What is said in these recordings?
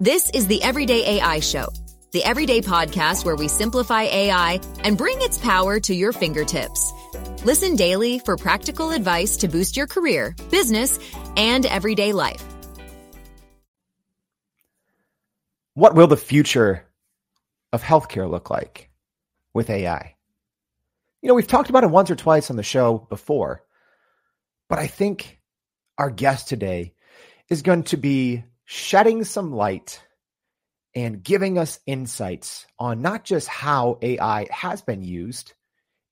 This is the Everyday AI Show, the everyday podcast where we simplify AI and bring its power to your fingertips. Listen daily for practical advice to boost your career, business, and everyday life. What will the future of healthcare look like with AI? You know, we've talked about it once or twice on the show before, but I think our guest today is going to be shedding some light and giving us insights on not just how AI has been used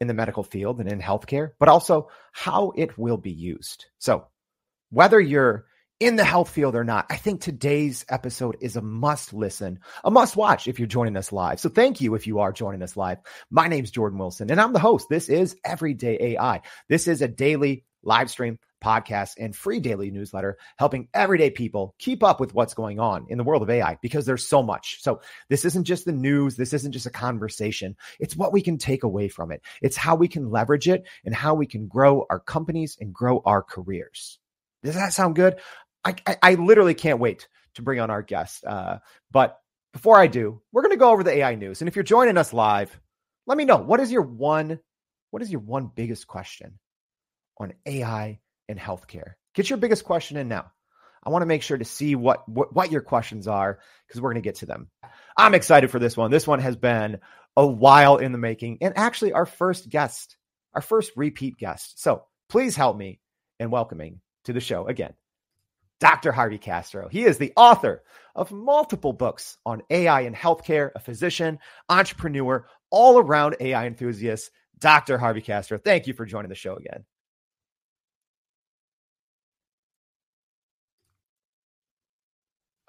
in the medical field and in healthcare, but also how it will be used. So, whether you're in the health field or not, I think today's episode is a must listen, a must watch if you're joining us live. So, thank you if you are joining us live. My name's Jordan Wilson, and I'm the host. This is Everyday AI. This is a daily live stream podcast, and free daily newsletter, helping everyday people keep up with what's going on in the world of AI because there's so much. So, this isn't just the news, this isn't just a conversation. It's what we can take away from it, it's how we can leverage it and how we can grow our companies and grow our careers. Does that sound good? I, I, I literally can't wait to bring on our guest. Uh, but before I do, we're going to go over the AI news. And if you're joining us live, let me know what is your one what is your one biggest question on AI healthcare? Get your biggest question in now. I want to make sure to see what what, what your questions are because we're going to get to them. I'm excited for this one. This one has been a while in the making, and actually our first guest, our first repeat guest. So please help me in welcoming to the show again, Dr. Harvey Castro. He is the author of multiple books on AI in healthcare, a physician, entrepreneur, all around AI enthusiast. Dr. Harvey Castro, thank you for joining the show again.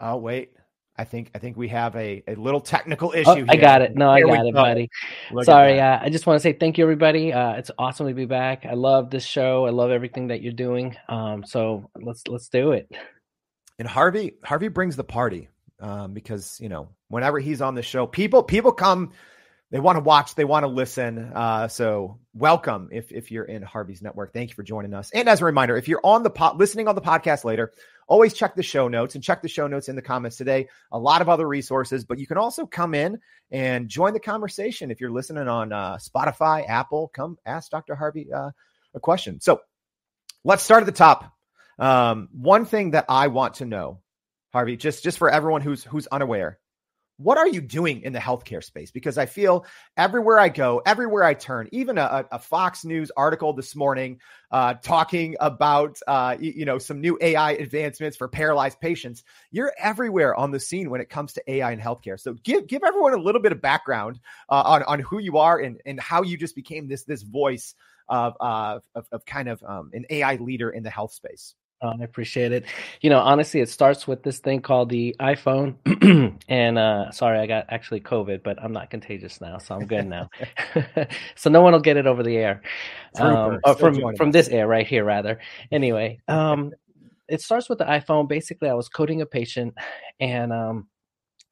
Oh wait, I think I think we have a, a little technical oh, issue. Oh, I got it. No, Here I got it, go. buddy. Look Sorry, uh, I just want to say thank you, everybody. Uh, it's awesome to be back. I love this show. I love everything that you're doing. Um, so let's let's do it. And Harvey Harvey brings the party um, because you know whenever he's on the show, people people come they want to watch, they want to listen. Uh, so welcome if if you're in Harvey's network. Thank you for joining us. And as a reminder, if you're on the pot listening on the podcast later, always check the show notes and check the show notes in the comments today. A lot of other resources, but you can also come in and join the conversation if you're listening on uh, Spotify, Apple. Come ask Dr. Harvey uh, a question. So let's start at the top. Um, one thing that I want to know, Harvey, just just for everyone who's who's unaware what are you doing in the healthcare space? Because I feel everywhere I go, everywhere I turn, even a, a Fox News article this morning uh, talking about uh, you, know some new AI advancements for paralyzed patients. You're everywhere on the scene when it comes to AI and healthcare. So give give everyone a little bit of background uh, on on who you are and and how you just became this this voice of of, of kind of um, an AI leader in the health space. I appreciate it. You know, honestly, it starts with this thing called the iPhone. and uh, sorry, I got actually COVID, but I'm not contagious now, so I'm good now. so no one will get it over the air, um, from from this air right here, rather. Anyway, um, it starts with the iPhone. Basically, I was coding a patient, and um,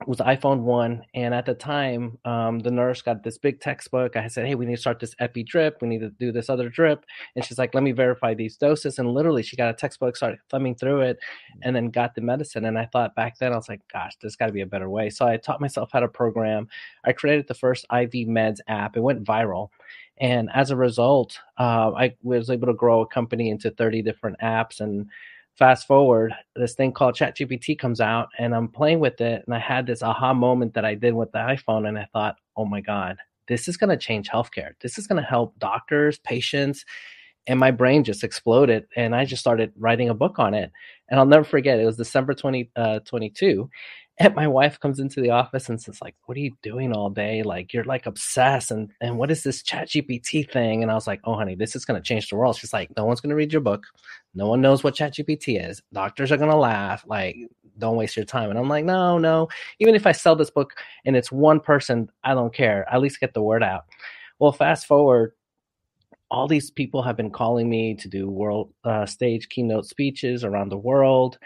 was iPhone one, and at the time, um, the nurse got this big textbook. I said, "Hey, we need to start this epi drip. We need to do this other drip." And she's like, "Let me verify these doses." And literally, she got a textbook, started thumbing through it, and then got the medicine. And I thought back then, I was like, "Gosh, there's got to be a better way." So I taught myself how to program. I created the first IV Meds app. It went viral, and as a result, uh, I was able to grow a company into 30 different apps and fast forward, this thing called ChatGPT comes out, and I'm playing with it, and I had this aha moment that I did with the iPhone, and I thought, oh my god, this is going to change healthcare. This is going to help doctors, patients, and my brain just exploded, and I just started writing a book on it. And I'll never forget. It was December 20, uh, 22, and my wife comes into the office and says like what are you doing all day? Like you're like obsessed and and what is this chat gpt thing? And i was like oh honey this is going to change the world. She's like no one's going to read your book. No one knows what chat gpt is. Doctors are going to laugh. Like don't waste your time. And i'm like no no. Even if i sell this book and it's one person i don't care. At least get the word out. Well fast forward all these people have been calling me to do world uh, stage keynote speeches around the world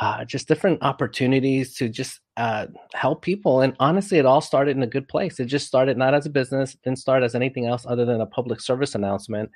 uh, just different opportunities to just uh, help people. And honestly, it all started in a good place. It just started not as a business, didn't start as anything else other than a public service announcement.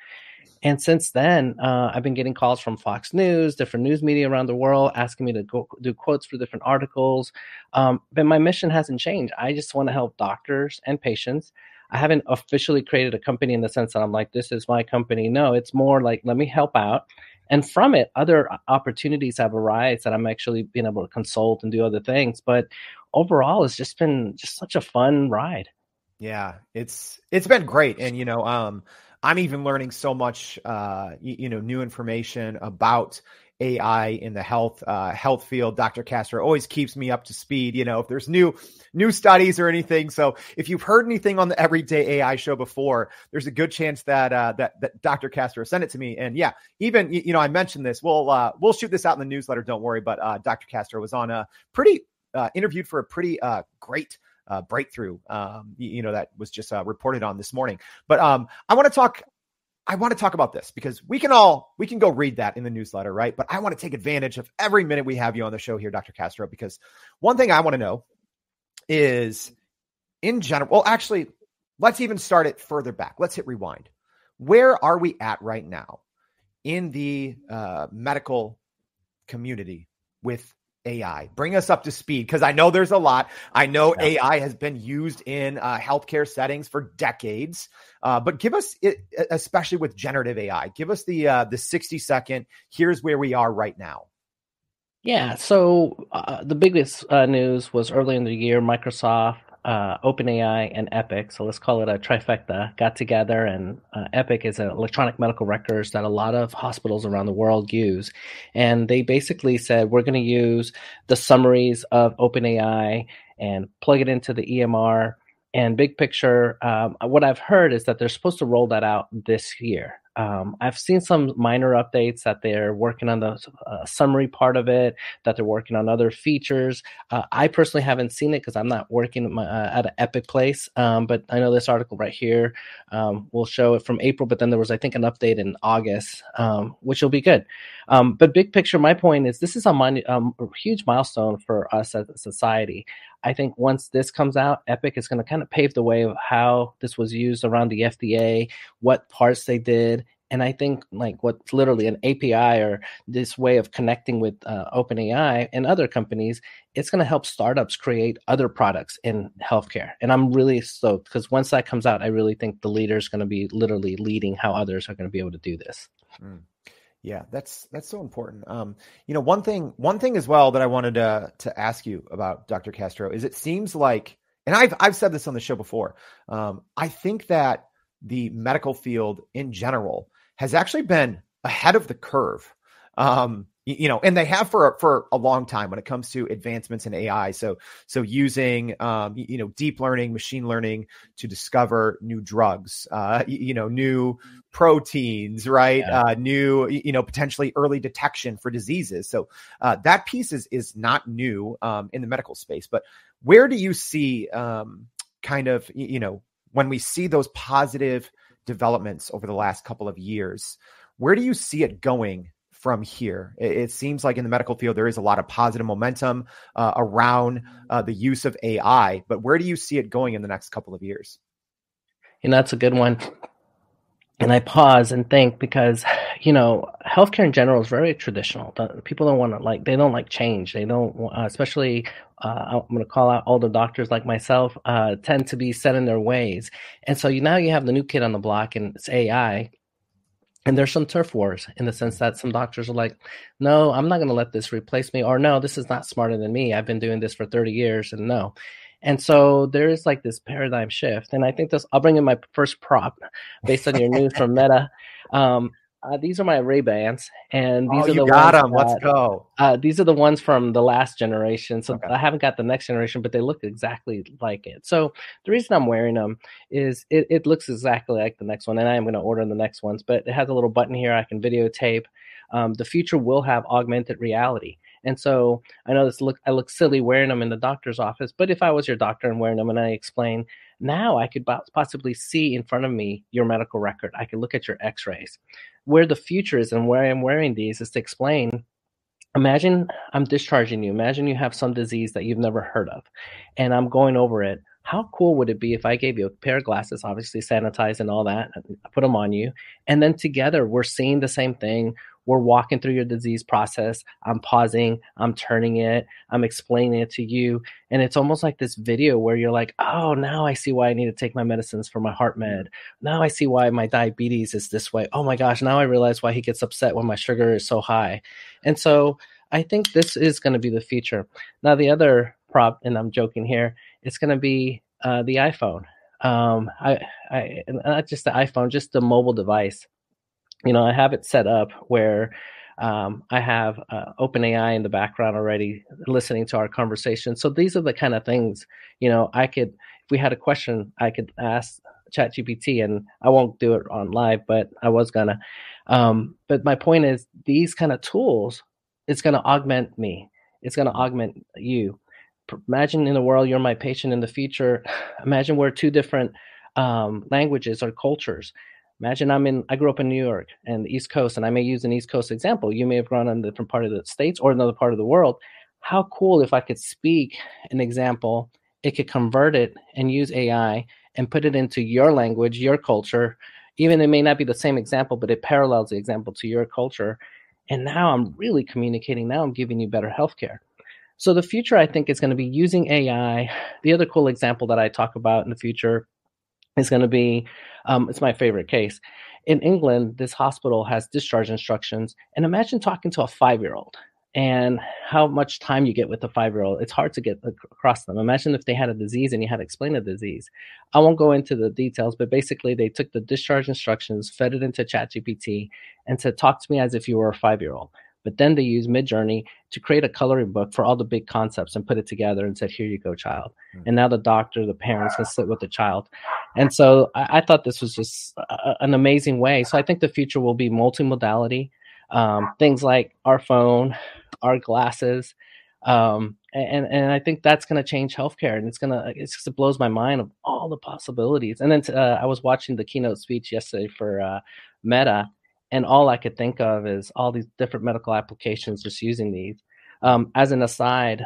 And since then, uh, I've been getting calls from Fox News, different news media around the world, asking me to go do quotes for different articles. Um, but my mission hasn't changed. I just want to help doctors and patients. I haven't officially created a company in the sense that I'm like, this is my company. No, it's more like, let me help out. And from it, other opportunities have arisen that I'm actually being able to consult and do other things. But overall, it's just been just such a fun ride. Yeah, it's it's been great, and you know, um, I'm even learning so much, uh, you, you, know, new information about AI in the health uh, health field. Dr. Castro always keeps me up to speed. You know, if there's new new studies or anything. So if you've heard anything on the Everyday AI show before, there's a good chance that uh, that that Dr. Castro sent it to me. And yeah, even you know, I mentioned this. We'll uh, we'll shoot this out in the newsletter. Don't worry. But uh, Dr. Castro was on a pretty uh, interviewed for a pretty uh, great uh, breakthrough, um, you, you, know, that was just uh, reported on this morning. But um, I want to talk. I want to talk about this because we can all we can go read that in the newsletter, right? But I want to take advantage of every minute we have you on the show here, Dr. Castro, because one thing I want to know is in general. Well, actually, let's even start it further back. Let's hit rewind. Where are we at right now in the uh, medical community with AI. Bring us up to speed because I know there's a lot. I know yeah. AI has been used in uh, healthcare settings for decades, uh, but give us, it, especially with generative AI, give us the uh, the 60 second. Here's where we are right now. Yeah. So uh, the biggest uh, news was early in the year, Microsoft uh, OpenAI and Epic, so let's call it a trifecta, got together, and uh, Epic is an electronic medical records that a lot of hospitals around the world use, and they basically said we're going to use the summaries of OpenAI and plug it into the EMR. And big picture, um, what I've heard is that they're supposed to roll that out this year. Um, I've seen some minor updates that they're working on the uh, summary part of it, that they're working on other features. Uh, I personally haven't seen it because I'm not working at, my, uh, at an Epic place, um, but I know this article right here um, will show it from April. But then there was, I think, an update in August, um, which will be good. Um, but big picture, my point is this is a, mon- um, a huge milestone for us as a society. I think once this comes out, Epic is going to kind of pave the way of how this was used around the FDA, what parts they did. And I think like what's literally an API or this way of connecting with uh, OpenAI and other companies, it's going to help startups create other products in healthcare. And I'm really stoked because once that comes out, I really think the leader is going to be literally leading how others are going to be able to do this. Mm. Yeah, that's that's so important. Um, you know, one thing one thing as well that I wanted to to ask you about Dr. Castro is it seems like, and I've I've said this on the show before. Um, I think that the medical field in general has actually been ahead of the curve. Um, you know, and they have for for a long time when it comes to advancements in AI. So so using um, you know deep learning, machine learning to discover new drugs, uh, you know, new proteins, right? Yeah. Uh, new you know potentially early detection for diseases. So uh, that piece is is not new um, in the medical space. But where do you see um, kind of you know when we see those positive developments over the last couple of years? Where do you see it going from here? It, it, seems like in the medical field, there is a lot of positive momentum uh, around uh, the use of AI, but where do you see it going in the next couple of years? And that's a good one. And I pause and think because, you know, healthcare in general is very traditional. People don't want to like, they don't like change. They don't, uh, especially, uh, I'm going to call out older doctors like myself, uh, tend to be set in their ways. And so you now you have the new kid on the block and it's AI and there's some turf wars in the sense that some doctors are like, no, I'm not going to let this replace me, or no, this is not smarter than me. I've been doing this for 30 years, and no. And so there is like this paradigm shift. And I think this, I'll bring in my first prop based on your news from Meta. Um, uh, these are my Ray Bans, and these oh, are the got ones them. That, Let's go. Uh, these are the ones from the last generation. So okay. I haven't got the next generation, but they look exactly like it. So the reason I'm wearing them is it, it looks exactly like the next one, and I am going to order the next ones. But it has a little button here I can videotape. Um, the future will have augmented reality. And so I know this look I look silly wearing them in the doctor's office, but if I was your doctor and wearing them and I explain, now I could possibly see in front of me your medical record. I could look at your x-rays. Where the future is and where I'm wearing these is to explain imagine I'm discharging you. Imagine you have some disease that you've never heard of, and I'm going over it. How cool would it be if I gave you a pair of glasses, obviously sanitized and all that, I put them on you, and then together we're seeing the same thing we're walking through your disease process. I'm pausing, I'm turning it, I'm explaining it to you. And it's almost like this video where you're like, oh, now I see why I need to take my medicines for my heart med. Now I see why my diabetes is this way. Oh my gosh, now I realize why he gets upset when my sugar is so high. And so I think this is going to be the future. Now, the other prop, and I'm joking here, it's going to be uh, the iPhone. Um, I, I, not just the iPhone, just the mobile device you know, I have it set up where um, I have uh, OpenAI in the background already listening to our conversation. So these are the kind of things, you know, I could, if we had a question, I could ask ChatGPT, and I won't do it on live, but I was gonna. Um, but my point is, these kind of tools, it's to augment me. It's to augment you. Imagine in the world you're my patient in the future. Imagine we're two different um, languages or cultures Imagine I'm in, I grew up in New York and the East Coast, and I may use an East Coast example. You may have grown in a different part of the States or another part of the world. How cool if I could speak an example, it could convert it and use AI and put it into your language, your culture. Even it may not be the same example, but it parallels the example to your culture. And now I'm really communicating. Now I'm giving you better healthcare. So the future, I think, is going to be using AI. The other cool example that I talk about in the future is going to be um, it's my favorite case in england this hospital has discharge instructions and imagine talking to a five year old and how much time you get with a five year old it's hard to get across them imagine if they had a disease and you had to explain the disease i won't go into the details but basically they took the discharge instructions fed it into chat gpt and said talk to me as if you were a five year old but then they used Midjourney to create a coloring book for all the big concepts and put it together and said, "Here you go, child." Mm-hmm. And now the doctor, the parents can sit with the child. And so I, I thought this was just a, an amazing way. So I think the future will be multimodality, um, things like our phone, our glasses. Um, and and I think that's going to change healthcare, and it's gonna it just blows my mind of all the possibilities. And then uh, I was watching the keynote speech yesterday for uh, Meta, and all I could think of is all these different medical applications just using these. Um, as an aside,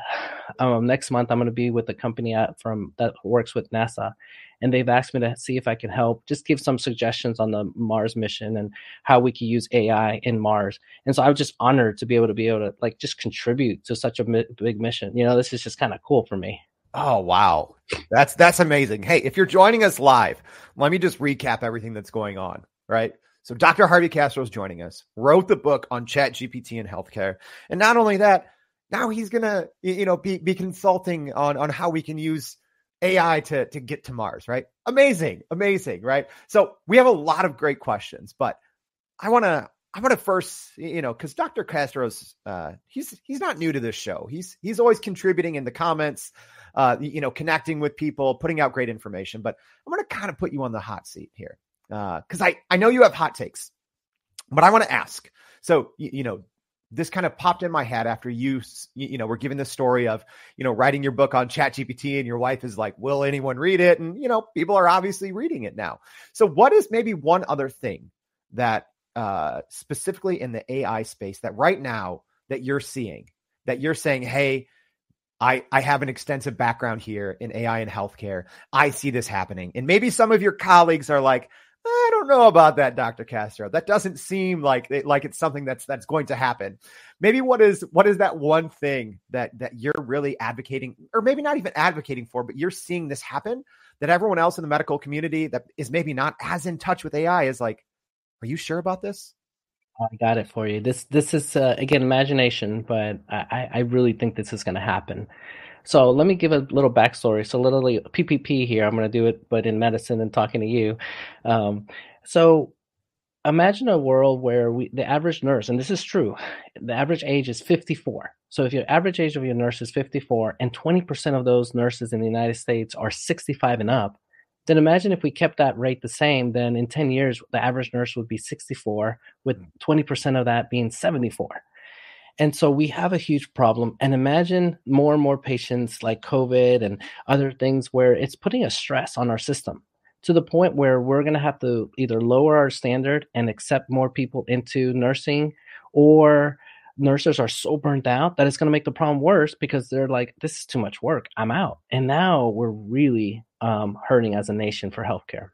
um, next month I'm going to be with a company from that works with NASA, and they've asked me to see if I can help, just give some suggestions on the Mars mission and how we can use AI in Mars. And so I was just honored to be able to be able to like just contribute to such a mi- big mission. You know, this is just kind of cool for me. Oh wow, that's that's amazing. Hey, if you're joining us live, let me just recap everything that's going on. Right. So Dr. Harvey Castro is joining us, wrote the book on chat GPT and healthcare. And not only that, now he's gonna, you know, be, be consulting on, on how we can use AI to, to get to Mars, right? Amazing, amazing, right? So we have a lot of great questions, but I wanna I want to first, you know, because Dr. Castro's uh, he's he's not new to this show. He's he's always contributing in the comments, uh, you know, connecting with people, putting out great information. But I'm going to kind of put you on the hot seat here because uh, I I know you have hot takes, but I want to ask. So you, you, know, this kind of popped in my head after you you know were given the story of you know writing your book on Chat GPT, and your wife is like, "Will anyone read it?" And you know, people are obviously reading it now. So, what is maybe one other thing that uh, specifically in the AI space that right now that you're seeing that you're saying, "Hey." I, I have an extensive background here in AI and healthcare. I see this happening. And maybe some of your colleagues are like, don't know about that, Dr. Castro. That doesn't seem like it, like it's something that's that's going to happen. Maybe what is what is that one thing that that you're really advocating, or maybe not even advocating for, but you're seeing this happen that everyone else in the medical community that is maybe not as in touch with AI is like, are you sure about this? I got it for you. This this is uh, again imagination, but I I really think this is going to happen. So let me give a little backstory. So literally PPP here, I'm going to do it, but in medicine and talking to you. Um, so imagine a world where we, the average nurse, and this is true, the average age is 54. So if your average age of your nurse is 54 and 20% of those nurses in the United States are 65 and up, then imagine if we kept that rate the same, then in 10 years, the average nurse would be 64, with 20% of that being 74. And so we have a huge problem. And imagine more and more patients like COVID and other things where it's putting a stress on our system to the point where we're going to have to either lower our standard and accept more people into nursing or nurses are so burnt out that it's going to make the problem worse because they're like, this is too much work. I'm out. And now we're really um, hurting as a nation for healthcare.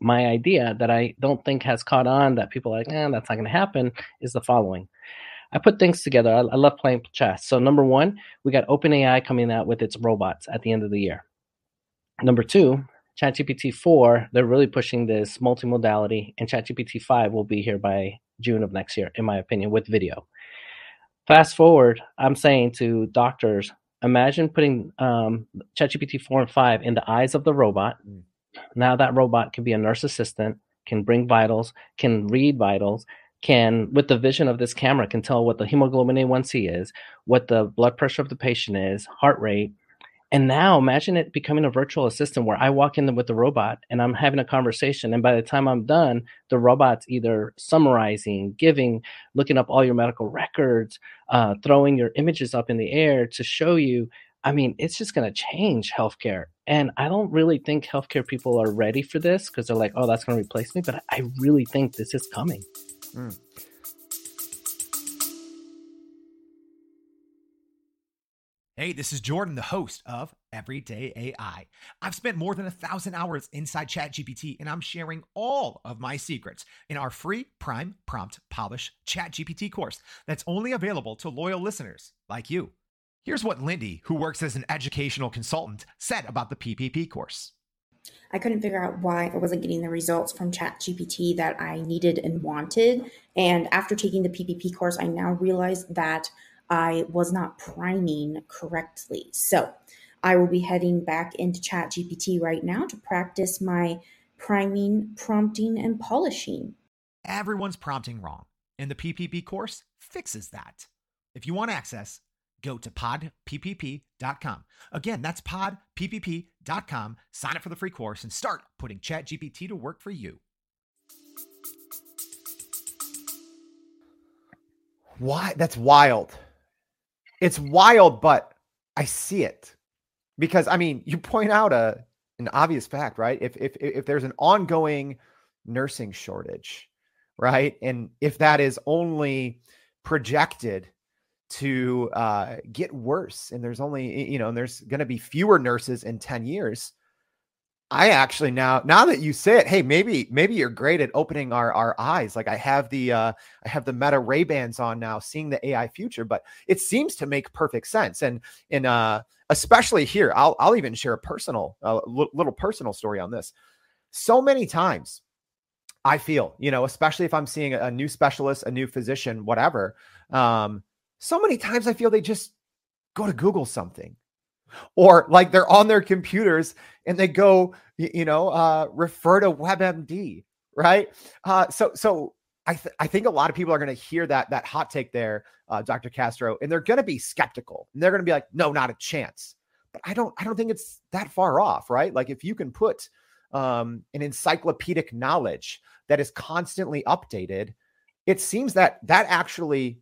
My idea that I don't think has caught on that people are like, eh, that's not going to happen is the following. I put things together. I, I love playing chess. So, number one, we got OpenAI coming out with its robots at the end of the year. Number two, ChatGPT 4, they're really pushing this multimodality, and ChatGPT 5 will be here by June of next year, in my opinion, with video. Fast forward, I'm saying to doctors, imagine putting um, ChatGPT 4 and 5 in the eyes of the robot. Mm. Now that robot can be a nurse assistant, can bring vitals, can read vitals, can, with the vision of this camera, can tell what the hemoglobin A1C is, what the blood pressure of the patient is, heart rate, and now imagine it becoming a virtual assistant where I walk in with the robot and I'm having a conversation. And by the time I'm done, the robot's either summarizing, giving, looking up all your medical records, uh, throwing your images up in the air to show you. I mean, it's just going to change healthcare. And I don't really think healthcare people are ready for this because they're like, oh, that's going to replace me. But I really think this is coming. Mm. Hey, this is Jordan, the host of Everyday AI. I've spent more than a thousand hours inside ChatGPT, and I'm sharing all of my secrets in our free Prime Prompt Polish ChatGPT course that's only available to loyal listeners like you. Here's what Lindy, who works as an educational consultant, said about the PPP course. I couldn't figure out why I wasn't getting the results from ChatGPT that I needed and wanted. And after taking the PPP course, I now realize that I was not priming correctly. So I will be heading back into Chat GPT right now to practice my priming, prompting, and polishing. Everyone's prompting wrong, and the PPP course fixes that. If you want access, go to podppp.com. Again, that's podppp.com. Sign up for the free course and start putting ChatGPT to work for you. Why? That's wild it's wild, but I see it because I mean, you point out a an obvious fact, right? If if if there's an ongoing nursing shortage, right, and if that is only projected to uh, get worse, and there's only you know, and there's going to be fewer nurses in ten years, I actually now now that you say it, hey, maybe maybe you're great at opening our our eyes. Like I have the uh I have the Meta Ray Bans on now, seeing the AI future, but it seems to make perfect sense. And and uh especially here, I'll I'll even share a personal uh, little personal story on this. So many times I feel, you know, especially if I'm seeing a, a new specialist, a new physician, whatever. Um, so many times I feel they just go to Google something or like they're on their computers and they go you know uh, refer to webmd right? Uh, so so I, th- I think a lot of people are going to hear that that hot take there uh, dr castro and they're going to be skeptical. And they're going to be like no not a chance. But i don't i don't think it's that far off right? Like if you can put um, an encyclopedic knowledge that is constantly updated it seems that that actually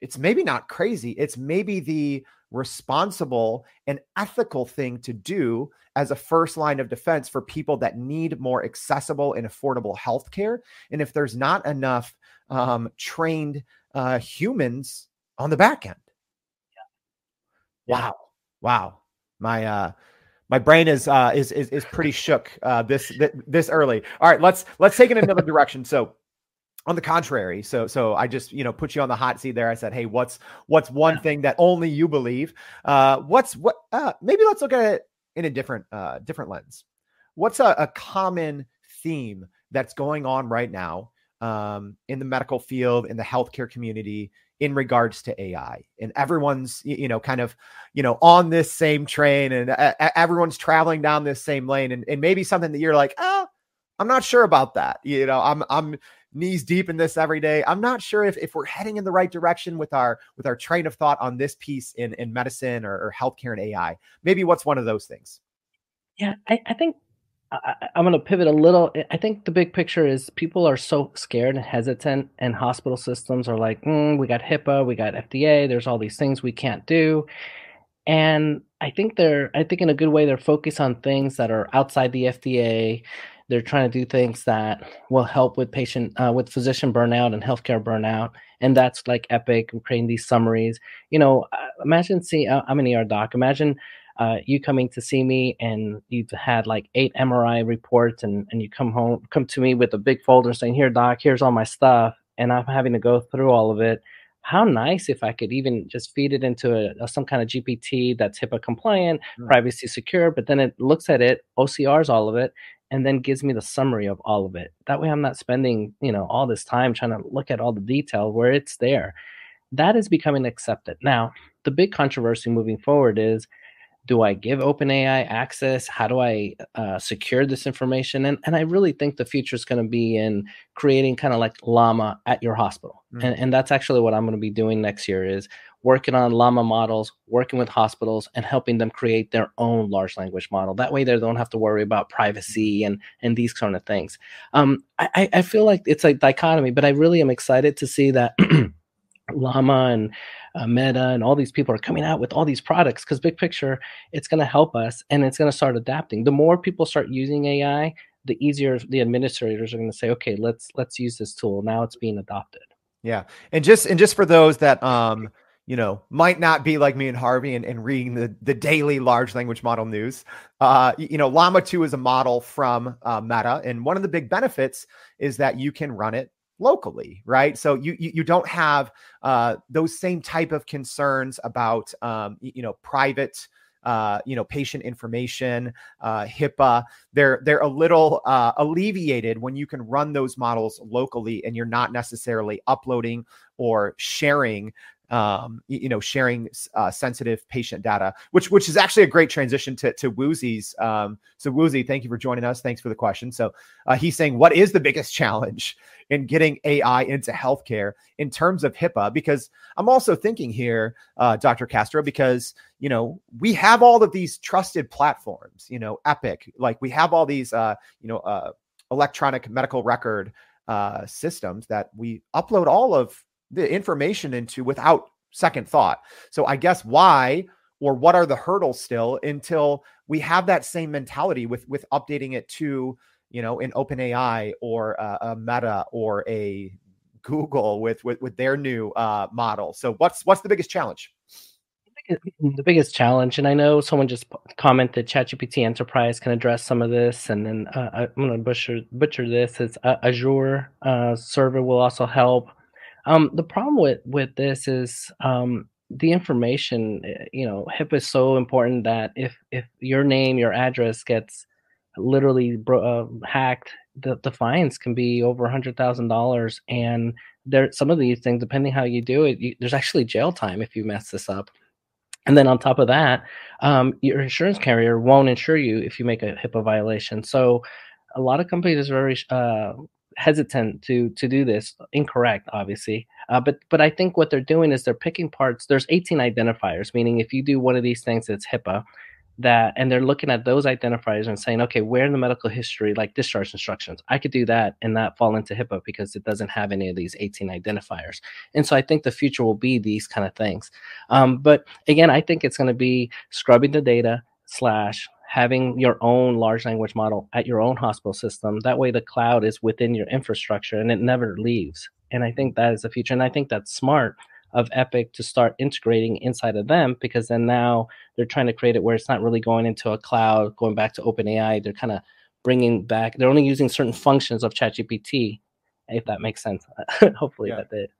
it's maybe not crazy it's maybe the responsible and ethical thing to do as a first line of defense for people that need more accessible and affordable health care. And if there's not enough um, trained uh, humans on the back end. Yeah. Wow. Wow. My, uh, my brain is uh is is, is pretty shook uh this this early. All right, let's let's take it in another direction. So on the contrary so so i just you know put you on the hot seat there. I said hey what's what's one yeah. thing that only you believe? Uh what's what uh maybe let's look at it in a different uh different lens. What's a, a common theme that's going on right now um in the medical field in the healthcare community in regards to ai and everyone's you know kind of you know on this same train and uh, everyone's traveling down this same lane. And, and maybe something that you're like oh I'm not sure about that. You know, I'm I'm knees deep in this every day. I'm not sure if, if we're heading in the right direction with our with our train of thought on this piece in, in medicine or, or healthcare and AI. Maybe what's one of those things? Yeah, I, I think I, am going to pivot a little. I think the big picture is people are so scared and hesitant, and hospital systems are like, mm, we got HIPAA, we got FDA, there's all these things we can't do. And I think they're, I think in a good way, they're focused on things that are outside the FDA they're trying to do things that will help with patient uh, with physician burnout and healthcare burnout and that's like epic creating these summaries. You know uh, imagine see uh, i'm an er doc. Imagine uh, you coming to see me and you've had like eight mri reports and, and you come home come to me with a big folder saying here doc here's all my stuff and i'm having to go through all of it. How nice if I could even just feed it into a, a some kind of GPT that's HIPAA compliant, mm. privacy secure, but then it looks at it, OCRs all of it, and then gives me the summary of all of it. That way I'm not spending, you know, all this time trying to look at all the detail where it's there. That is becoming accepted. Now, the big controversy moving forward is do I give OpenAI access? How do I uh, secure this information? And, and I really think the future is going to be in creating kind of like Llama at your hospital. Mm-hmm. And, and that's actually what I'm going to be doing next year is working on Llama models, working with hospitals and helping them create their own large language model. That way they don't have to worry about privacy and, and these kind of things. Um, I, I feel like it's a dichotomy, but I really am excited to see that Llama and uh, Meta and all these people are coming out with all these products because big picture, it's going to help us and it's going to start adapting. The more people start using AI, the easier the administrators are going to say, okay, let's let's use this tool. Now it's being adopted. Yeah, and just and just for those that um you know might not be like me and Harvey and, and reading the the daily large language model news, uh you know Llama two is a model from uh, Meta, and one of the big benefits is that you can run it locally right? So you you, you don't have uh, those same type of concerns about um, you know private uh, you know patient information uh, hipaa. They're they're a little uh, alleviated when you can run those models locally and you're not necessarily uploading or sharing um, you know, sharing uh, sensitive patient data, which which is actually a great transition to to Woozy's. Um, so Woozy, thank you for joining us. Thanks for the question. So uh, he's saying, what is the biggest challenge in getting AI into healthcare in terms of HIPAA? Because I'm also thinking here, uh, Dr. Castro, because you know we have all of these trusted platforms. You know, Epic, like we have all these, uh, you know, uh, electronic medical record uh, systems that we upload all of the information into without second thought. So I guess why or what are the hurdles still until we have that same mentality with with updating it to you know an OpenAI or a, a Meta or a Google with with with their new uh, model. So what's what's the biggest challenge? The biggest challenge, and I know someone just commented ChatGPT Enterprise can address some of this, and then uh, I'm going to butcher butcher this. Is uh, Azure uh, server will also help. Um, the problem with with this is um, the information. Eh, you know, HIPAA is so important that if if your name, your address gets literally bro- uh, hacked, the, the fines can be over a hundred thousand dollars. And there, some of these things, depending how you do it, you, there's actually jail time if you mess this up. And then on top of that, um, your insurance carrier won't insure you if you make a HIPAA violation. So a lot of companies are very uh, hesitant to to do this incorrect obviously uh, but but i think what they're doing is they're picking parts there's 18 identifiers meaning if you do one of these things it's hipaa that and they're looking at those identifiers and saying okay where in the medical history like discharge instructions i could do that and not fall into hipaa because it doesn't have any of these 18 identifiers. And so i think the future will be these kind of things. Um, but again i think it's going to be scrubbing the data slash having your own large language model at your own hospital system. That way, the cloud is within your infrastructure and it never leaves. And I think that is the future. And I think that's smart of Epic to start integrating inside of them because then now they're trying to create it where it's not really going into a cloud, going back to OpenAI. They're kind of bringing back, they're only using certain functions of ChatGPT, if that makes sense. Hopefully yeah. that did.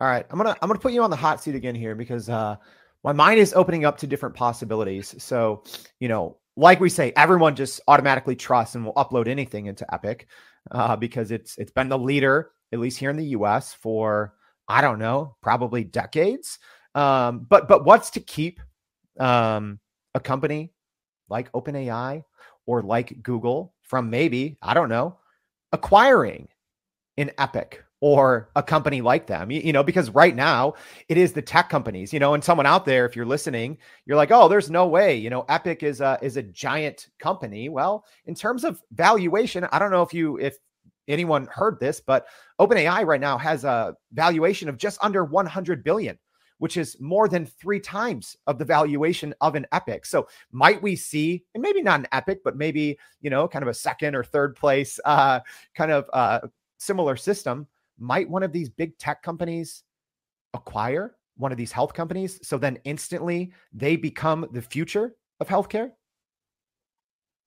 All right, I'm gonna I'm gonna put you on the hot seat again here because uh, my mind is opening up to different possibilities. So, you know, like we say, everyone just automatically trusts and will upload anything into Epic uh, because it's it's been the leader, at least here in the U.S. for I don't know, probably decades. Um, but but what's to keep um, a company like OpenAI or like Google from maybe I don't know acquiring an Epic or a company like them you, you, know because right now it is the tech companies you know and someone out there if you're listening you're like oh there's no way you know epic is a is a giant company well in terms of valuation i don't know if you if anyone heard this but openai right now has a valuation of just under 100 billion which is more than three times of the valuation of an Epic. So might we see, and maybe not an Epic, but maybe you know, kind of a second or third place, uh, kind of uh, similar system? Might one of these big tech companies acquire one of these health companies, so then instantly they become the future of healthcare?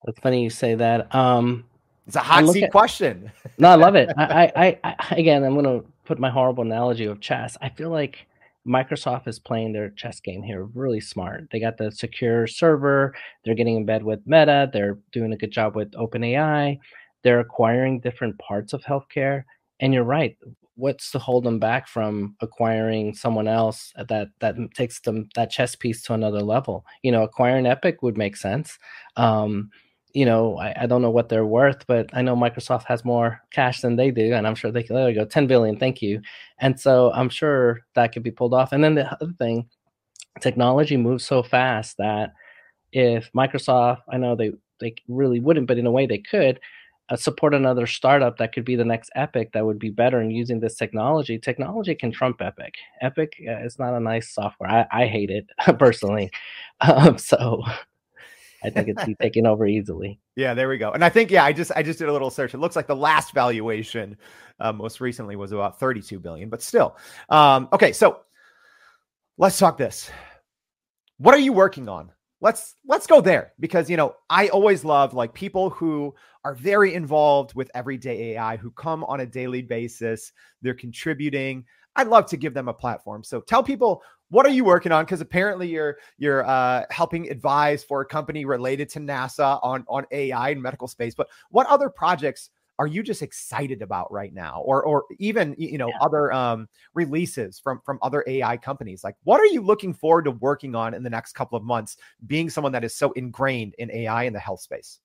That's funny you say that. Um, it's a hot seat at, question. no, I love it. I, I, I, again, I'm going to put my horrible analogy of chess. I feel like Microsoft is playing their chess game here really smart. They got the secure server. They're getting in bed with Meta. They're doing a good job with OpenAI. They're acquiring different parts of healthcare. And you're right. What's to hold them back from acquiring someone else that that takes them that chess piece to another level? You know, acquiring Epic would make sense. Um, you know, I, I, don't know what they're worth, but I know Microsoft has more cash than they do, and I'm sure they can. There you go, 10 billion, thank you. And so I'm sure that could be pulled off. And then the other thing, technology moves so fast that if Microsoft, I know they they really wouldn't, but in a way they could uh, support another startup that could be the next Epic that would be better in using this technology. Technology can trump Epic. Epic uh, is not a nice software. I, I hate it personally. Um, so I think it's taken over easily. Yeah, there we go. And I think yeah, I just I just did a little search. It looks like the last valuation uh, most recently was about 32 billion, but still. Um, okay, so let's talk this. What are you working on? Let's let's go there because you know I always love like people who are very involved with everyday AI who come on a daily basis. They're contributing. I'd love to give them a platform. So tell people what are you working on? Because apparently you're you're uh, helping advise for a company related to NASA on on AI and medical space. But what other projects are you just excited about right now, or or even you know yeah. other um, releases from from other AI companies? Like, what are you looking forward to working on in the next couple of months? Being someone that is so ingrained in AI in the health space.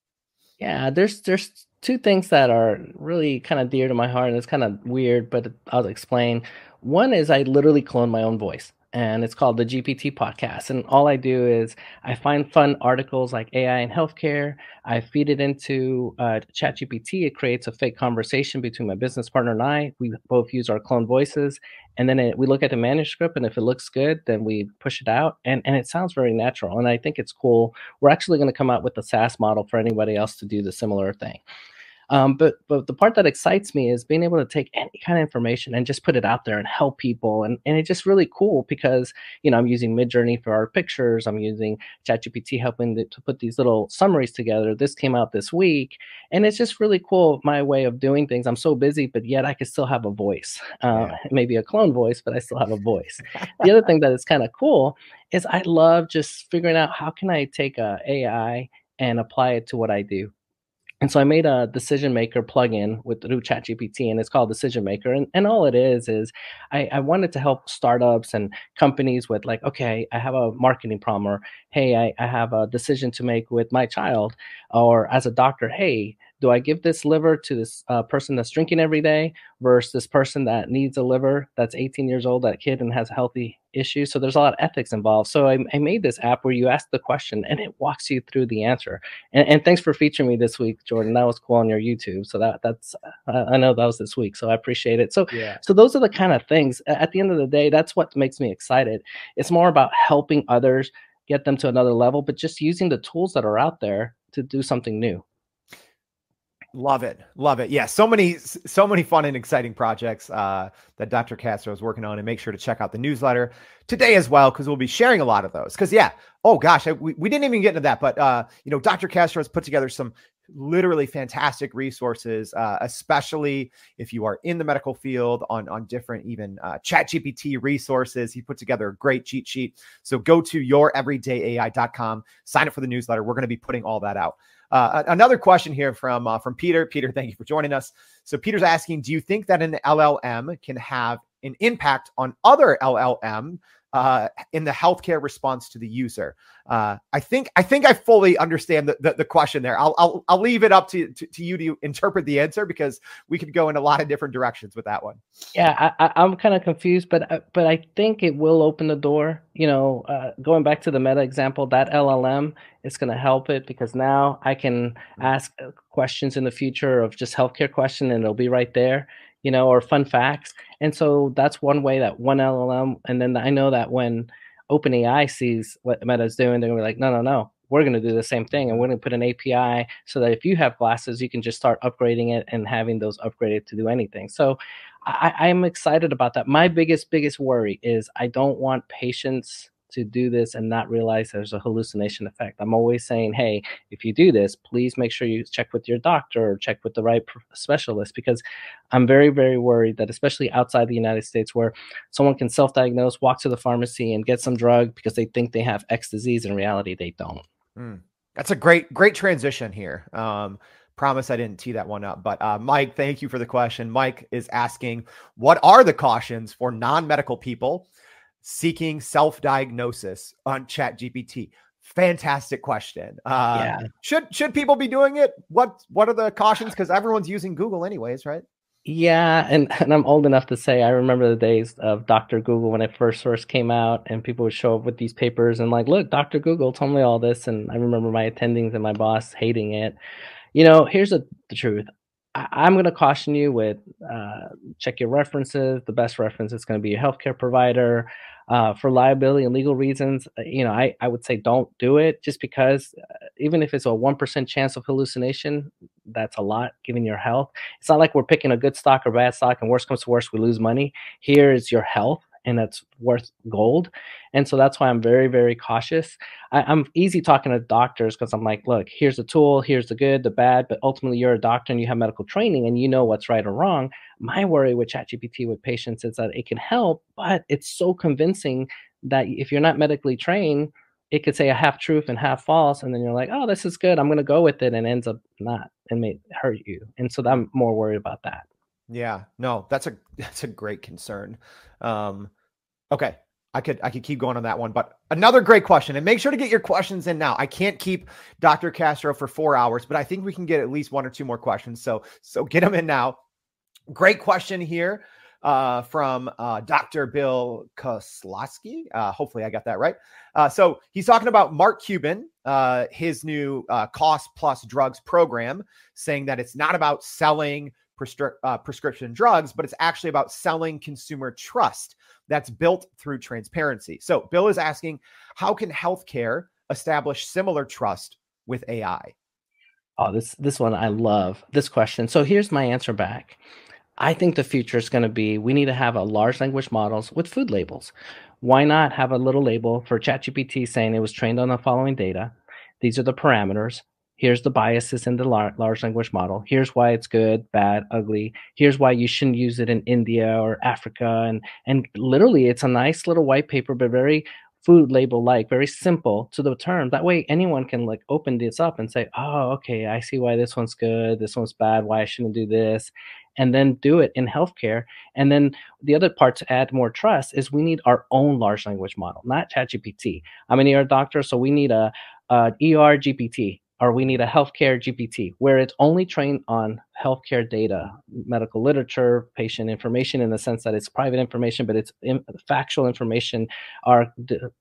Yeah, there's there's two things that are really kind of dear to my heart, and it's kind of weird, but I'll explain. One is I literally clone my own voice and it's called the GPT podcast. And all I do is I find fun articles like AI and healthcare. I feed it into uh, ChatGPT. It creates a fake conversation between my business partner and I. We both use our clone voices, and then it, we look at the manuscript, and if it looks good, then we push it out, and and it sounds very natural. And I think it's cool. We're actually going to come out with a SaaS model for anybody else to do the similar thing. Um, but but the part that excites me is being able to take any kind of information and just put it out there and help people. And and it's just really cool because you know I'm using Midjourney for our pictures. I'm using ChatGPT helping to, to put these little summaries together. This came out this week, and it's just really cool. My way of doing things. I'm so busy, but yet I can still have a voice. Uh, yeah. Maybe a clone voice, but I still have a voice. the other thing that is kind of cool is I love just figuring out how can I take a AI and apply it to what I do. And so I made a decision maker plugin with through ChatGPT, and it's called Decision Maker. And, and all it is is I, I wanted to help startups and companies with like, okay, I have a marketing problem, or hey, I, I have a decision to make with my child, or as a doctor, hey, do I give this liver to this uh, person that's drinking every day versus this person that needs a liver that's 18 years old, that kid, and has a healthy issue? So there's a lot of ethics involved. So I, I made this app where you ask the question and it walks you through the answer. And, and, thanks for featuring me this week, Jordan. That was cool on your YouTube. So that that's uh, I know that was this week, so I appreciate it. So yeah. so those are the kind of things. At the end of the day, that's what makes me excited. It's more about helping others get them to another level, but just using the tools that are out there to do something new. Love it. Love it. Yeah. So many, so many fun and exciting projects uh, that Dr. Castro is working on. And make sure to check out the newsletter today as well, because we'll be sharing a lot of those. Because, yeah. Oh, gosh. I, we, we didn't even get into that. But, uh, you know, Dr. Castro has put together some literally fantastic resources, uh, especially if you are in the medical field on, on different even uh, chat GPT resources. He put together a great cheat sheet. So go to youreverydayai.com, sign up for the newsletter. We're going to be putting all that out. Uh, another question here from uh, from Peter. Peter, thank you for joining us. So Peter's asking, do you think that an LLM can have an impact on other LLM uh, in the healthcare response to the user? Uh, I think I think I fully understand the, the, the question there. I'll, I'll I'll leave it up to, to, to you to interpret the answer because we could go in a lot of different directions with that one. Yeah, I, am kind of confused, but uh, but I think it will open the door. You know, uh, going back to the meta example, that LLM is going to help it because now I can mm-hmm. ask questions in the future of just healthcare question and it'll be right there you know, or fun facts. And so that's one way that one LLM, and then I know that when OpenAI sees what Meta's doing, they're gonna be like, no, no, no, we're going to do the same thing and we're going to put an API so that if you have glasses, you can just start upgrading it and having those upgraded to do anything. So I, am excited about that. My biggest, biggest worry is I don't want patients to do this and not realize there's a hallucination effect. I'm always saying, hey, if you do this, please make sure you check with your doctor or check with the right specialist because I'm very, very worried that, especially outside the United States, where someone can self diagnose, walk to the pharmacy, and get some drug because they think they have X disease. In reality, they don't. Mm. That's a great, great transition here. Um, promise I didn't tee that one up, but uh, Mike, thank you for the question. Mike is asking, what are the cautions for non-medical people seeking self-diagnosis on Chat GPT? Fantastic question. Uh, yeah. Should should people be doing it? What what are the cautions? Because everyone's using Google anyways, right? Yeah, and, and I'm old enough to say I remember the days of Dr. Google when it first first came out, and people would show up with these papers and like, look, Dr. Google told me all this, and I remember my attendings and my boss hating it. You know, here's the, the truth. I, am going to caution you with uh, check your references. The best reference is going to be your healthcare provider. Uh, for liability and legal reasons, uh, you know, I, I would say don't do it just because uh, even if it's a 1% chance of hallucination, that's a lot given your health. It's not like we're picking a good stock or bad stock and worst comes to worst, we lose money. Here is your health and that's worth gold. And so that's why I'm very, very cautious. I, am easy talking to doctors because I'm like, look, here's the tool, here's the good, the bad, but ultimately you're a doctor and you have medical training and you know what's right or wrong. My worry with ChatGPT with patients is that it can help, but it's so convincing that if you're not medically trained, it could say a half truth and half false, and then you're like, oh, this is good. I'm going to go with it, and ends up not and may hurt you. And so I'm more worried about that. Yeah, no, that's a that's a great concern. Um, okay, I could I could keep going on that one, but another great question. And make sure to get your questions in now. I can't keep Dr. Castro for four hours, but I think we can get at least one or two more questions. So so get them in now. Great question here uh, from uh, Dr. Bill Koslowski. Uh, hopefully, I got that right. Uh, so he's talking about Mark Cuban, uh, his new uh, cost plus drugs program, saying that it's not about selling prescri- prescription drugs, but it's actually about selling consumer trust that's built through transparency. So Bill is asking, how can healthcare establish similar trust with AI? Oh, this this one I love this question. So here's my answer back. I think the future is going to be we need to have a large language models with food labels. Why not have a little label for ChatGPT saying it was trained on the following data? These are the parameters. Here's the biases in the lar- large language model. Here's why it's good, bad, ugly. Here's why you shouldn't use it in India or Africa. And and literally, it's a nice little white paper, but very food label like, very simple to the term. That way, anyone can like open this up and say, "Oh, okay, I see why this one's good, this one's bad. Why I shouldn't do this." and then do it in healthcare. And then the other part to add more trust is we need our own large language model, not ChatGPT. I'm an ER doctor, so we need a, a ER GPT or we need a healthcare GPT where it's only trained on healthcare data, medical literature, patient information in the sense that it's private information, but it's in, factual information. Are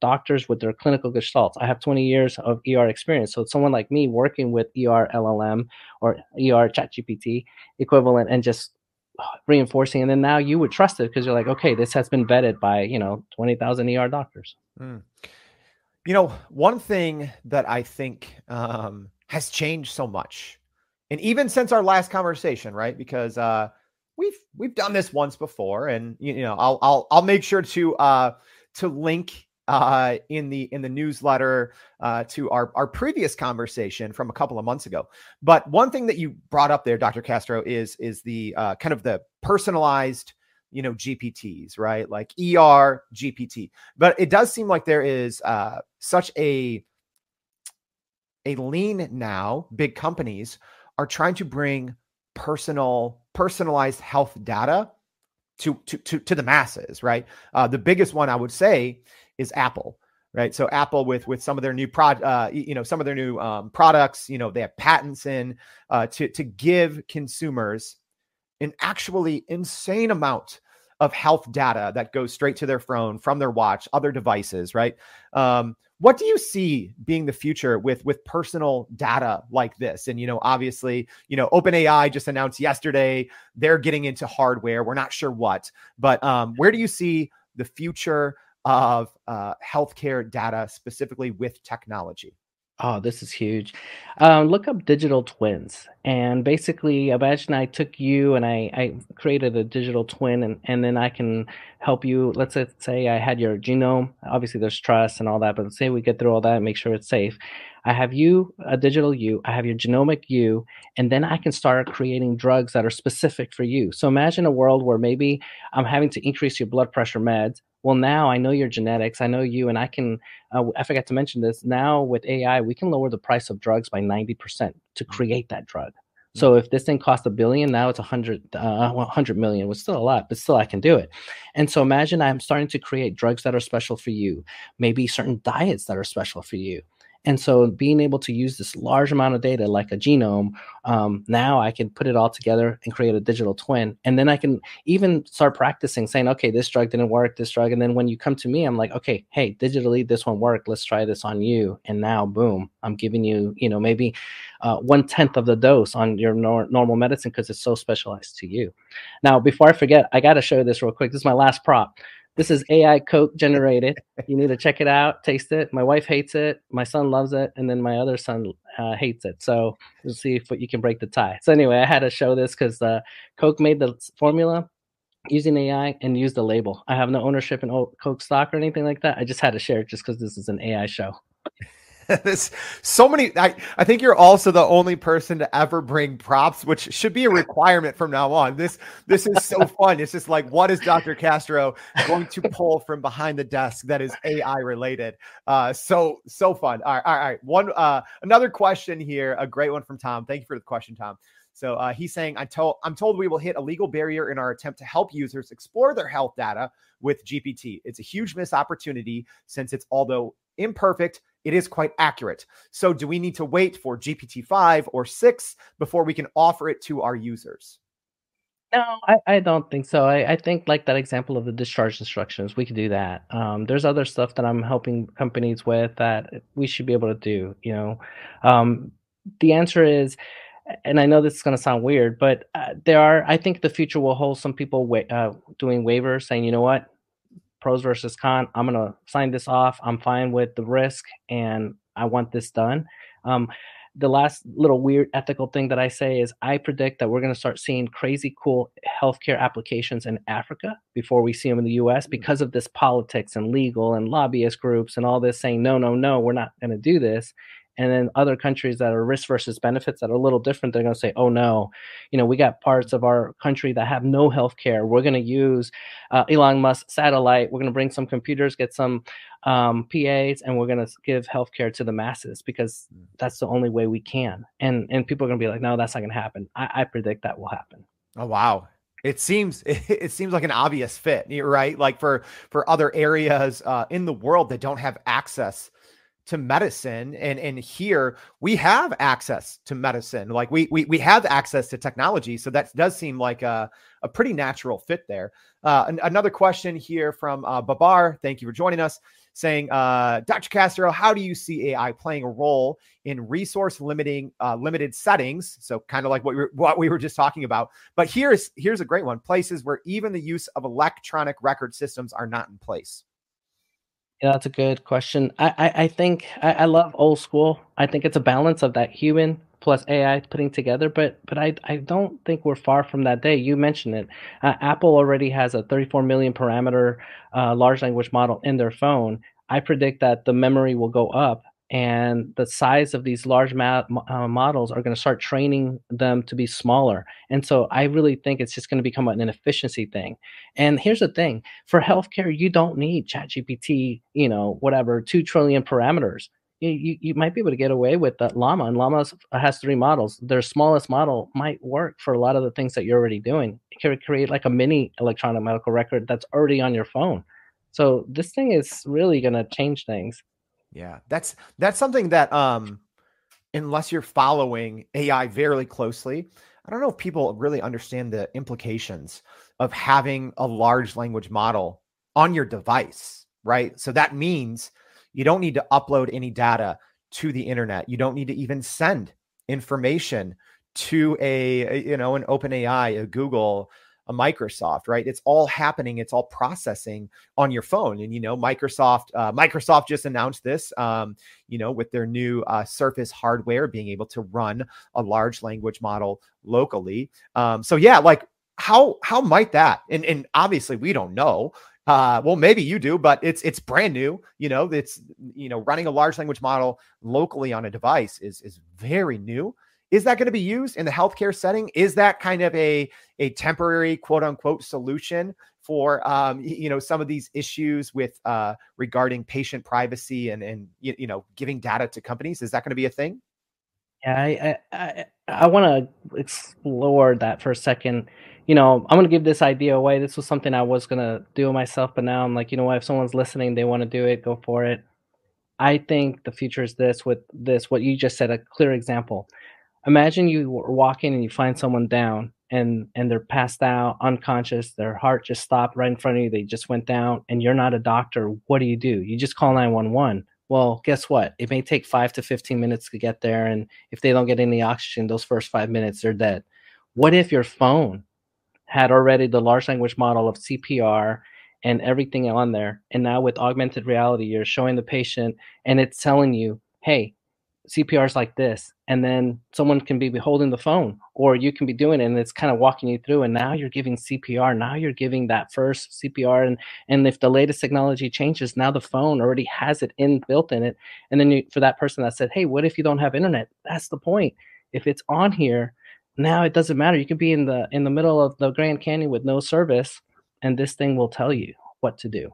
doctors with their clinical gestalts? I have 20 years of ER experience. So someone like me working with ER LLM or ER ChatGPT equivalent and just reinforcing and then now you would trust it because you're like okay this has been vetted by you know 20000 er doctors mm. You know, one thing that I think um, has changed so much, and even since our last conversation, right? Because uh, we've we've done this once before, and you know, I'll I'll I'll make sure to uh, to link uh, in the in the newsletter uh, to our our previous conversation from a couple of months ago. But one thing that you brought up there, Dr. Castro, is is the uh, kind of the personalized you know gpts right? Like er gpt but it does seem like there is uh, such a a lean now big companies are trying to bring personal personalized health data to to to, to the masses right? Uh, the biggest one i would say is apple right? So apple with with some of their new prod uh, you know some of their new um, products you know they have patents in uh, to to give consumers an actually insane amount of health data that goes straight to their phone from their watch, other devices, right? Um, what do you see being the future with with personal data like this? And you know, obviously, you know, OpenAI just announced yesterday they're getting into hardware. We're not sure what, but um, where do you see the future of uh, healthcare data specifically with technology? Oh, this is huge. Um, look up digital twins. And basically, imagine I took you and I, I created a digital twin, and, and then I can help you. Let's say I had your genome. Obviously, there's trust and all that, but say we get through all that and make sure it's safe. I have you, a digital you, I have your genomic you, and then I can start creating drugs that are specific for you. So imagine a world where maybe I'm having to increase your blood pressure meds well now i know your genetics i know you and i can uh, i forgot to mention this now with ai we can lower the price of drugs by 90% to mm. create that drug mm. so if this thing cost a billion now it's a hundred uh, 100 million which is still a lot but still i can do it and so imagine i'm starting to create drugs that are special for you maybe certain diets that are special for you and so being able to use this large amount of data like a genome, um, now I can put it all together and create a digital twin. And then I can even start practicing saying, okay, this drug didn't work, this drug. And then when you come to me, I'm like, okay, hey, digitally, this one worked. Let's try this on you. And now, boom, I'm giving you, you know, maybe uh, one tenth of the dose on your nor- normal medicine because it's so specialized to you. Now, before I forget, I got to show you this real quick. This is my last prop. This is AI Coke generated. You need to check it out, taste it. My wife hates it. My son loves it, and then my other son uh, hates it. So we'll see if you can break the tie. So anyway, I had to show this because uh, Coke made the formula using AI and use the label. I have no ownership in Coke stock or anything like that. I just had to share it just because this is an AI show. this so many I, I think you're also the only person to ever bring props which should be a requirement from now on. This this is so fun. It's just like what is dr castro going to pull from behind the desk that is ai related? Uh so so fun. All right all right. One uh another question here a great one from tom. Thank you for the question tom. So uh, he's saying, I'm told I'm told we will hit a legal barrier in our attempt to help users explore their health data with GPT. It's a huge missed opportunity since it's although imperfect, it is quite accurate. So, do we need to wait for GPT 5 or 6 before we can offer it to our users? No, I, I don't think so. I, I think like that example of the discharge instructions, we could do that. Um, there's other stuff that I'm helping companies with that we should be able to do. You know, um, the answer is, and I know this is going to sound weird, but uh, there are. I think the future will hold some people wa- uh, doing waivers, saying, you know what, pros versus con. I'm gonna sign this off. I'm fine with the risk, and I want this done. Um, the last little weird ethical thing that I say is I predict that we're going to start seeing crazy cool healthcare applications in Africa before we see them in the US mm. because of this politics and legal and lobbyist groups and all this saying, no, no, no, we're not going to do this and then other countries that are risk versus benefits that are a little different they're going to say oh no. You know we got parts of our country that have no health care we're going to use uh, elon musk satellite. We're going to bring some computers get some um, pas and we're going to give health care to the masses because that's the only way we can. And and people are going to be like no that's not going to happen. I, I predict that will happen. Oh wow. It seems it seems like an obvious fit right? Like for for other areas uh, in the world that don't have access to medicine and and here we have access to medicine like we we, we have access to technology so that does seem like a, a pretty natural fit there. Uh, an, another question here from uh, babar thank you for joining us saying uh, dr castro how do you see ai playing a role in resource limiting uh, limited settings? So kind of like what we, were, what we were just talking about. But here's here's a great one places where even the use of electronic record systems are not in place yeah, that's a good question. I I, I think I, I love old school. I think it's a balance of that human plus AI putting together, but but I I don't think we're far from that day. You mentioned it. Uh, Apple already has a 34 million parameter uh, large language model in their phone. I predict that the memory will go up and the size of these large ma- uh, models are going to start training them to be smaller. And so i really think it's just going to become an efficiency thing. And here's the thing for healthcare you don't need chat gpt you know whatever 2 trillion parameters. You, you, you might be able to get away with that llama and llama has three models. Their smallest model might work for a lot of the things that you're already doing. It can create like a mini electronic medical record that's already on your phone. So this thing is really going to change things yeah, that's that's something that um unless you're following AI very closely, I don't know if people really understand the implications of having a large language model on your device, right? So that means you don't need to upload any data to the internet. You don't need to even send information to a, you know an OpenAI, a Google, a Microsoft, right? It's all happening. It's all processing on your phone. And you know, Microsoft, uh, Microsoft just announced this, um, you know, with their new uh, Surface hardware being able to run a large language model locally. Um, so yeah, like how how might that? And and obviously we don't know. Uh, well, maybe you do, but it's it's brand new. You know, it's you know running a large language model locally on a device is is very new. Is that going to be used in the healthcare setting? Is that kind of a a temporary quote unquote solution for um, you know some of these issues with uh, regarding patient privacy and and you, you know giving data to companies? Is that going to be a thing? Yeah, I I, I, want to explore that for a second you know, I'm gonna give this idea away. This was something I was gonna do myself, but now I'm like, you know what? If someone's listening, they want to do it, go for it. I think the future is this with this, what you just said, a clear example. Imagine you were walking and you find someone down and and they're passed out, unconscious, their heart just stopped right in front of you, they just went down, and you're not a doctor. What do you do? You just call 911. Well, guess what? It may take five to 15 minutes to get there. And if they don't get any oxygen, those first five minutes, they're dead. What if your phone had already the large language model of CPR and everything on there. And now with augmented reality, you're showing the patient and it's telling you, hey, CPR is like this. And then someone can be holding the phone or you can be doing it and it's kind of walking you through. And now you're giving CPR. Now you're giving that first CPR. And, and if the latest technology changes, now the phone already has it in built in it. And then you, for that person that said, hey, what if you don't have internet? That's the point. If it's on here, now it doesn't matter. You could be in the in the middle of the Grand Canyon with no service, and this thing will tell you what to do.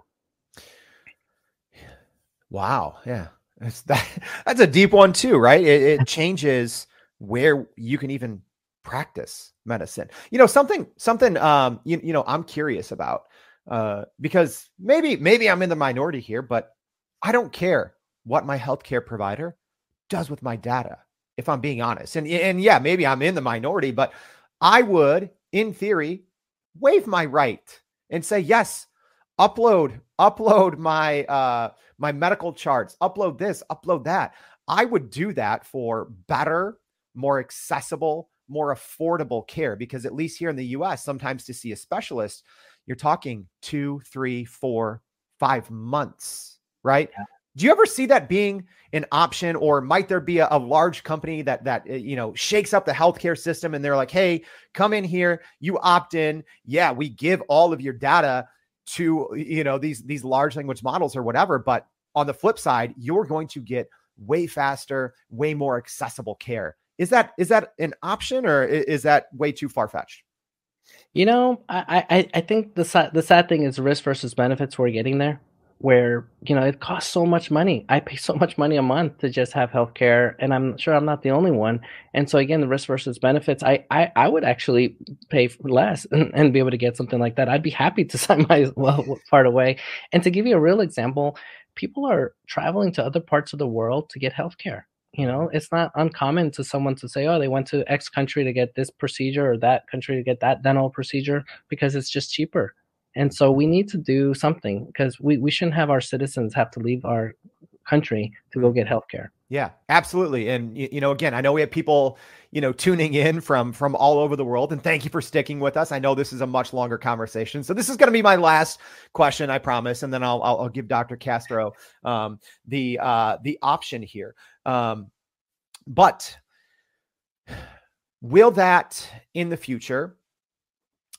Wow. Yeah. That's that, that's a deep one too, right? It, it changes where you can even practice medicine. You know, something something um you, you know, I'm curious about uh because maybe maybe I'm in the minority here, but I don't care what my healthcare provider does with my data if I'm being honest. And and yeah, maybe I'm in the minority, but I would, in theory, waive my right and say yes, upload, upload my uh my medical charts, upload this, upload that. I would do that for better, more accessible, more affordable care because at least here in the US, sometimes to see a specialist, you're talking two, three, four, five months, right? Yeah. Do you ever see that being an option, or might there be a, a, large company that that uh, you know shakes up the healthcare system and they're like, "Hey, come in here, you opt in. Yeah, we give all of your data to you know these these large language models or whatever, but on the flip side, you're going to get way faster, way more accessible care." Is that is that an option, or is that way too far fetched? You know, I, I I think the the sad thing is risk versus benefits. We're getting there where you know it costs so much money i pay so much money a month to just have healthcare and i'm sure i'm not the only one and so again the risk versus benefits i i, I would actually pay less and, and, be able to get something like that i'd be happy to sign my well part away and to give you a real example people are traveling to other parts of the world to get healthcare you know? It's not uncommon to someone to say oh they went to x country to get this procedure or that country to get that dental procedure because it's just cheaper. And so we need to do something because we, we shouldn't have our citizens have to leave our country to go mm-hmm. get healthcare. Yeah, absolutely. And you know, again, I know we have people, you know, tuning in from from all over the world, and thank you for sticking with us. I know this is a much longer conversation, so this is going to be my last question, I promise, and then I'll I'll, I'll give Dr. Castro um, the uh, the option here. Um, but will that in the future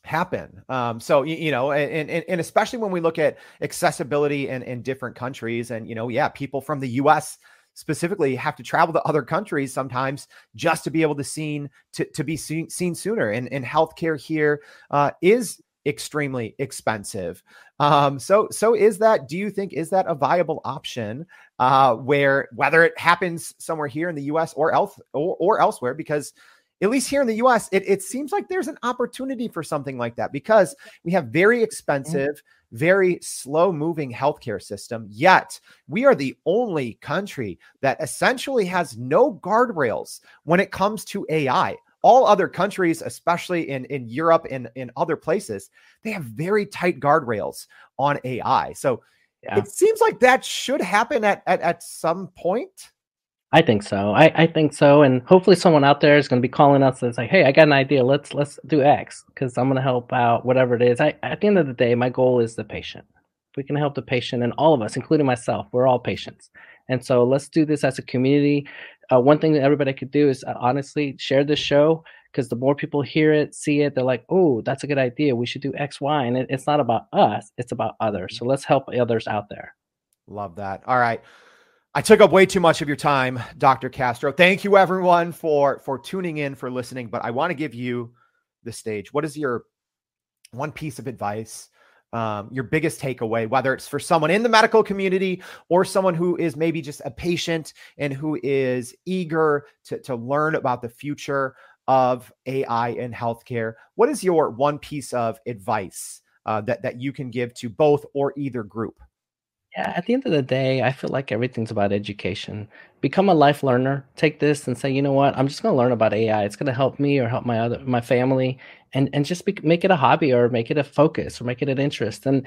happen. Um, so you, know, and, and, and especially when we look at accessibility in, in different countries, and you know, yeah, people from the U.S. specifically have to travel to other countries sometimes just to be able to seen to, to be seen, seen sooner. And, and healthcare here uh, is extremely expensive. Um, so so is that? Do you think is that a viable option? Uh, where whether it happens somewhere here in the U.S. or else or, or elsewhere, because at least here in the US, it, it seems like there's an opportunity for something like that because we have very mm-hmm. Very slow moving healthcare system. Yet we are the only country that essentially has no guardrails when it comes to AI. all other countries, especially in, in Europe and in other places, they have very tight guardrails on AI. So yeah. it seems like that should happen at, at, at some point. I think so. I, I think so. And hopefully someone out there is going to be calling us and say, Hey, I got an idea. Let's, let's do X because I'm going to help out whatever it is. I, at the end of the day, my goal is the patient. If we can help the patient and all of us, including myself, we're all patients. And so let's do this as a community. Uh, one thing that everybody could do is uh, honestly share this show because the more people hear it, see it, they're like, oh, that's a good idea. We should do X, Y. And it, it's not about us, it's about others. So let's help others out there. Love that. All right. I took up way too much of your time, Dr. Castro. Thank you everyone for for tuning in, for listening, but I want to give you the stage. What is your one piece of advice, um, your biggest takeaway, whether it's for someone in the medical community or someone who is maybe just a patient and who is eager to, to learn about the future of AI in healthcare? What is your one piece of advice uh, that, that you can give to both or either group? Yeah, at the end of the day, I feel like everything's about education. Become a life learner. Take this and say, you know what? I'm just going to learn about AI. It's going to help me or help my other my family, and and just be, make it a hobby or make it a focus or make it an interest. And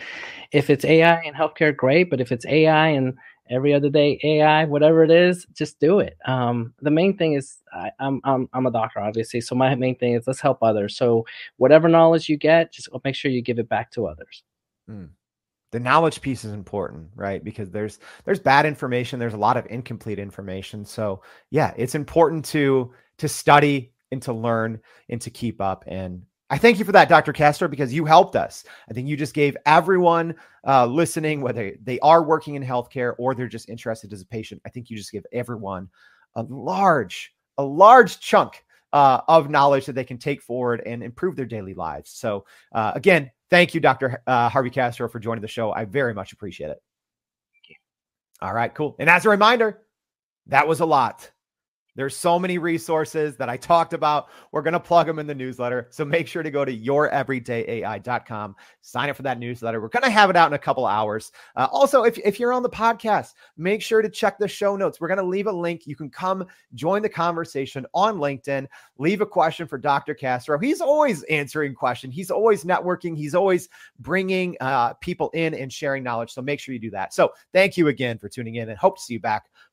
if it's AI and healthcare, great. But if it's AI and every other day AI, whatever it is, just do it. Um, the main thing is I, am I'm, I'm I'm a doctor, obviously, so my main thing is let's help others. So whatever knowledge you get, just make sure you give it back to others. Mm the knowledge piece is important right? Because there's there's bad information there's a lot of incomplete information. So yeah it's important to to study and to learn and to keep up. And i thank you for that dr castro because you helped us. I think you just gave everyone uh, listening whether they are working in healthcare or they're just interested as a patient i think you just give everyone a large a large chunk uh, of knowledge that they can take forward and improve their daily lives. So uh, again Thank you, Dr. Uh, Harvey Castro, for joining the show. I very much appreciate it. All right, cool. And as a reminder, that was a lot. There's so many resources that I talked about. We're going to plug them in the newsletter. So make sure to go to youreverydayai.com, sign up for that newsletter. We're going to have it out in a couple hours. Uh, also, if, if you're on the podcast, make sure to check the show notes. We're going to leave a link. You can come join the conversation on LinkedIn. Leave a question for Dr. Castro. He's always answering questions. He's always networking. He's always bringing uh, people in and sharing knowledge. So make sure you do that. So thank you again for tuning in and hope to see you back